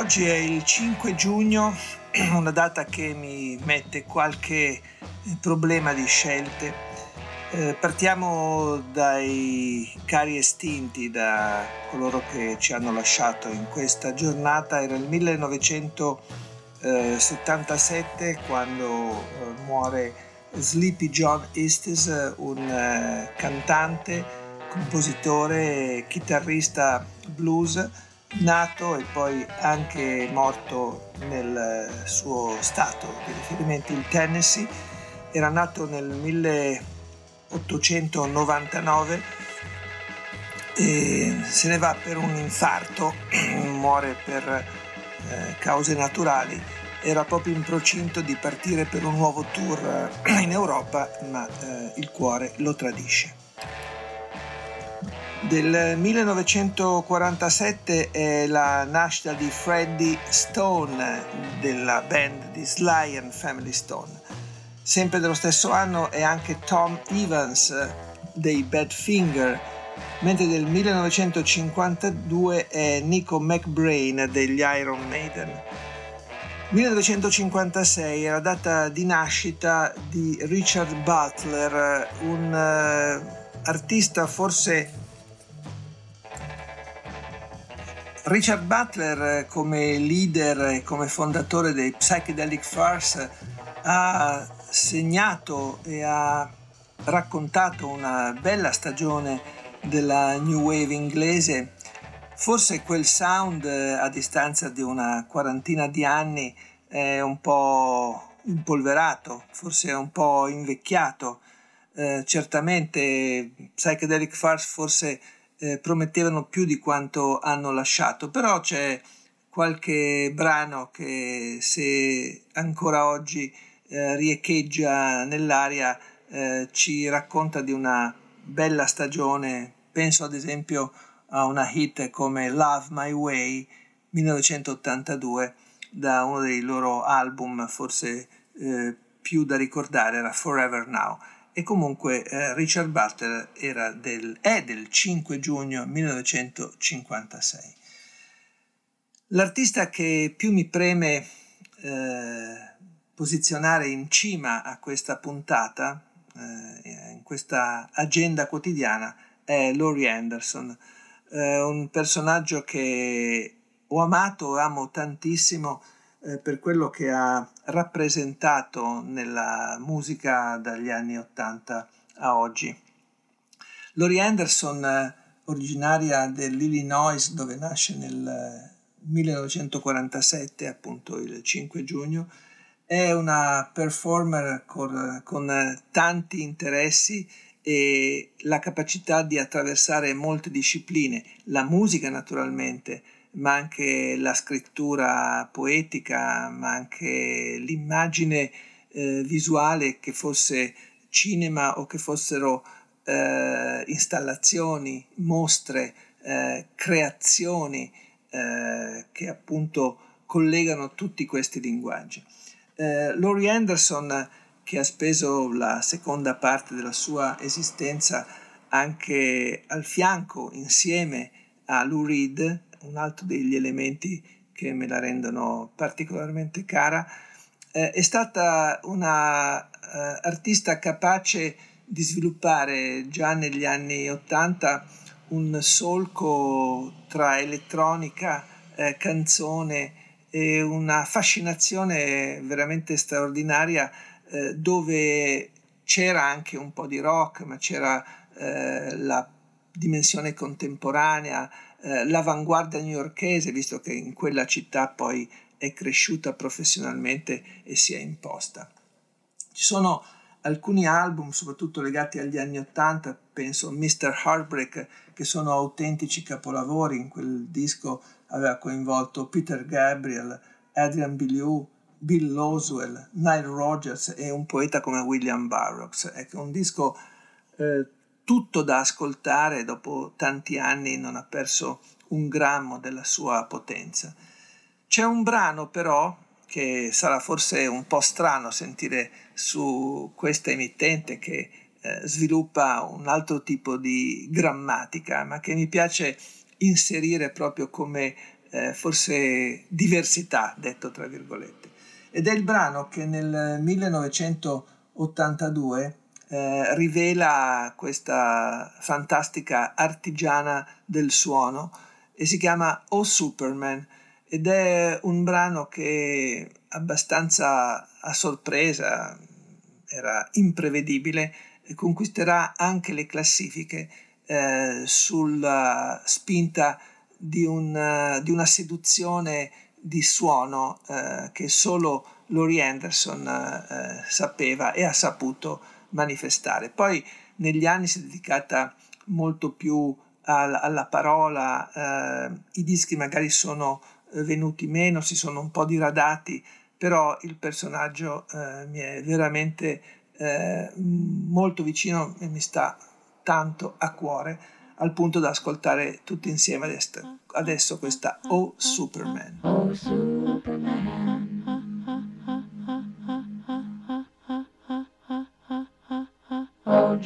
Oggi è il 5 giugno, una data che mi mette qualche problema di scelte. Eh, partiamo dai cari estinti, da coloro che ci hanno lasciato in questa giornata. Era il 1977 quando eh, muore Sleepy John Estes, un eh, cantante, compositore, chitarrista blues nato e poi anche morto nel suo stato di riferimento, il Tennessee. Era nato nel 1899 e se ne va per un infarto, muore per eh, cause naturali. Era proprio in procinto di partire per un nuovo tour in Europa, ma eh, il cuore lo tradisce del 1947 è la nascita di Freddie Stone della band di Sly and Family Stone. Sempre dello stesso anno è anche Tom Evans dei Badfinger, mentre del 1952 è Nico McBrain degli Iron Maiden. 1956 è la data di nascita di Richard Butler, un uh, artista forse Richard Butler come leader e come fondatore dei Psychedelic Furs ha segnato e ha raccontato una bella stagione della New Wave inglese. Forse quel sound a distanza di una quarantina di anni è un po' impolverato, forse è un po' invecchiato. Eh, certamente Psychedelic Furs forse eh, promettevano più di quanto hanno lasciato, però c'è qualche brano che se ancora oggi eh, riecheggia nell'aria eh, ci racconta di una bella stagione, penso ad esempio a una hit come Love My Way 1982 da uno dei loro album forse eh, più da ricordare era Forever Now e comunque eh, Richard Butler del, è del 5 giugno 1956. L'artista che più mi preme eh, posizionare in cima a questa puntata, eh, in questa agenda quotidiana, è Laurie Anderson, eh, un personaggio che ho amato, amo tantissimo, eh, per quello che ha rappresentato nella musica dagli anni 80 a oggi. Laurie Anderson, eh, originaria dell'Illinois dove nasce nel 1947, appunto il 5 giugno, è una performer con, con tanti interessi e la capacità di attraversare molte discipline, la musica naturalmente, ma anche la scrittura poetica, ma anche l'immagine eh, visuale che fosse cinema o che fossero eh, installazioni, mostre, eh, creazioni eh, che appunto collegano tutti questi linguaggi. Eh, Laurie Anderson, che ha speso la seconda parte della sua esistenza anche al fianco, insieme a Lou Reed, un altro degli elementi che me la rendono particolarmente cara, eh, è stata una uh, artista capace di sviluppare già negli anni Ottanta un solco tra elettronica, eh, canzone e una fascinazione veramente straordinaria eh, dove c'era anche un po' di rock, ma c'era eh, la dimensione contemporanea, eh, l'avanguardia newyorchese, visto che in quella città poi è cresciuta professionalmente e si è imposta. Ci sono alcuni album, soprattutto legati agli anni Ottanta, penso Mr. Heartbreak, che sono autentici capolavori. In quel disco aveva coinvolto Peter Gabriel, Adrian Belew, Bill Loswell, Nile Rogers e un poeta come William Burroughs. È un disco eh, tutto da ascoltare, dopo tanti anni non ha perso un grammo della sua potenza. C'è un brano però che sarà forse un po' strano sentire su questa emittente che eh, sviluppa un altro tipo di grammatica, ma che mi piace inserire proprio come eh, forse diversità, detto tra virgolette. Ed è il brano che nel 1982 eh, rivela questa fantastica artigiana del suono e si chiama Oh Superman ed è un brano che abbastanza a sorpresa, era imprevedibile, conquisterà anche le classifiche eh, sulla spinta di, un, di, una seduzione di suono eh, che solo Laurie Anderson eh, sapeva e ha saputo manifestare. Poi negli anni si è dedicata molto più alla, alla parola, eh, i dischi magari sono venuti meno, si sono un po' diradati, però il personaggio eh, mi è veramente eh, molto vicino e mi sta tanto a cuore al punto da ascoltare tutti insieme adesso, adesso questa Oh Superman. Oh Superman.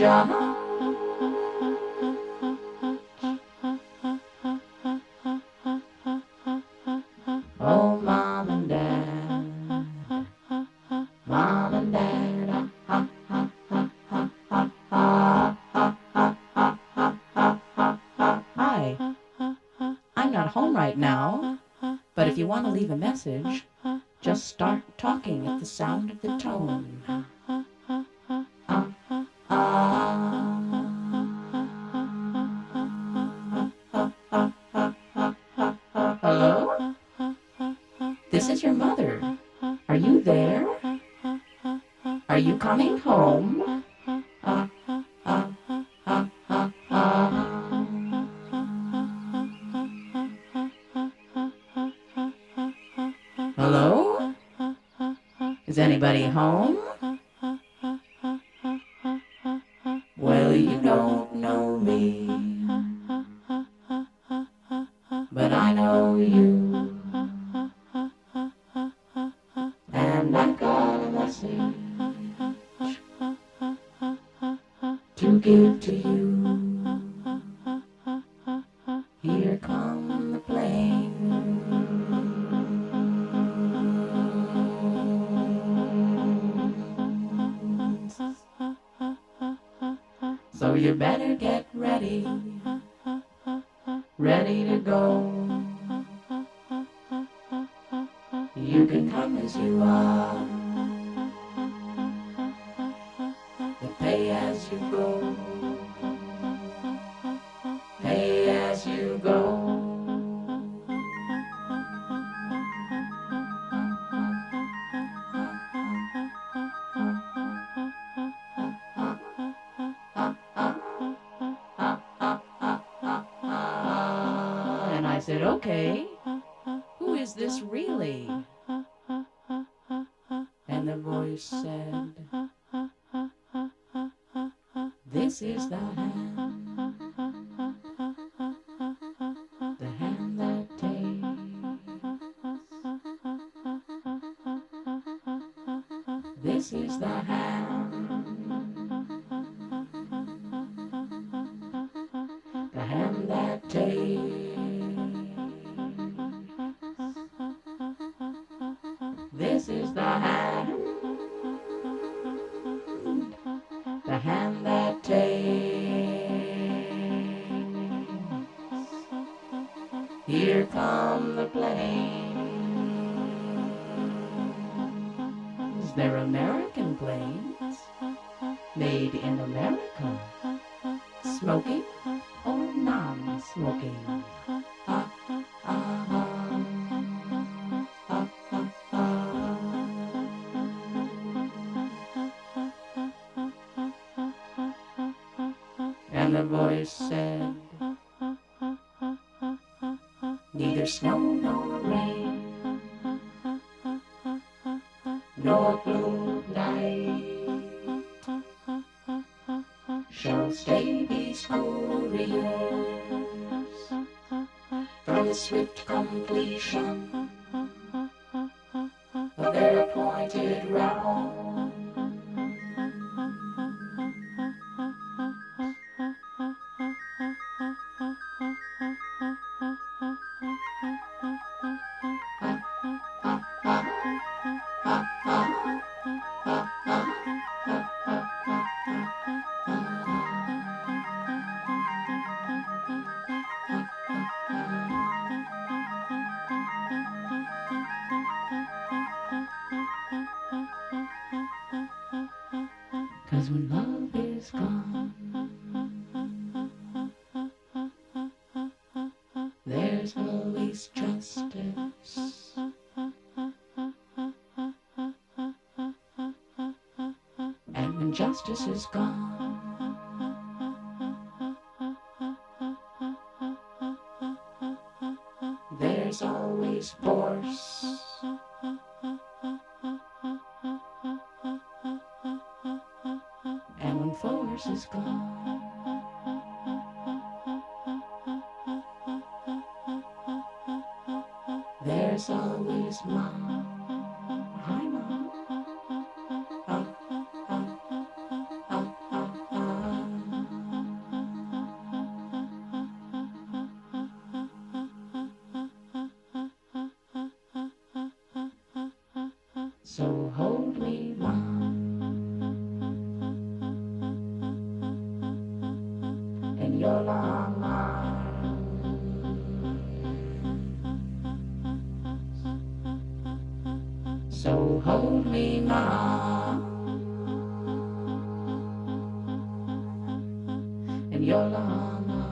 Oh, mom and dad, mom and dad. Hi, I'm not home right now, but if you want to leave a message, just start talking at the sound of the tone. You there? Are you coming home? Hello? Is anybody home? Give to you. Here come the plane. So you better get ready, ready to go. You can come as you are. said, okay, who is this really? And the voice said, this is the hand. This is the hand. The hand that takes. Is the hand, the hand that takes. Here come the planes. They're American planes, made in America. Smoking or non-smoking? Shall stay these couriers from the swift completion of their appointed round. Justice is gone, there's always force. And when force is gone, there's always mom. Hold me, Ma. And Yolanda.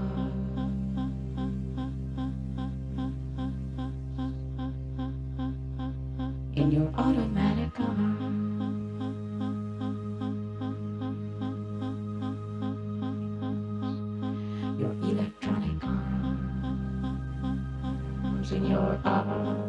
In your automatic arm. Your electronic arms in your arm.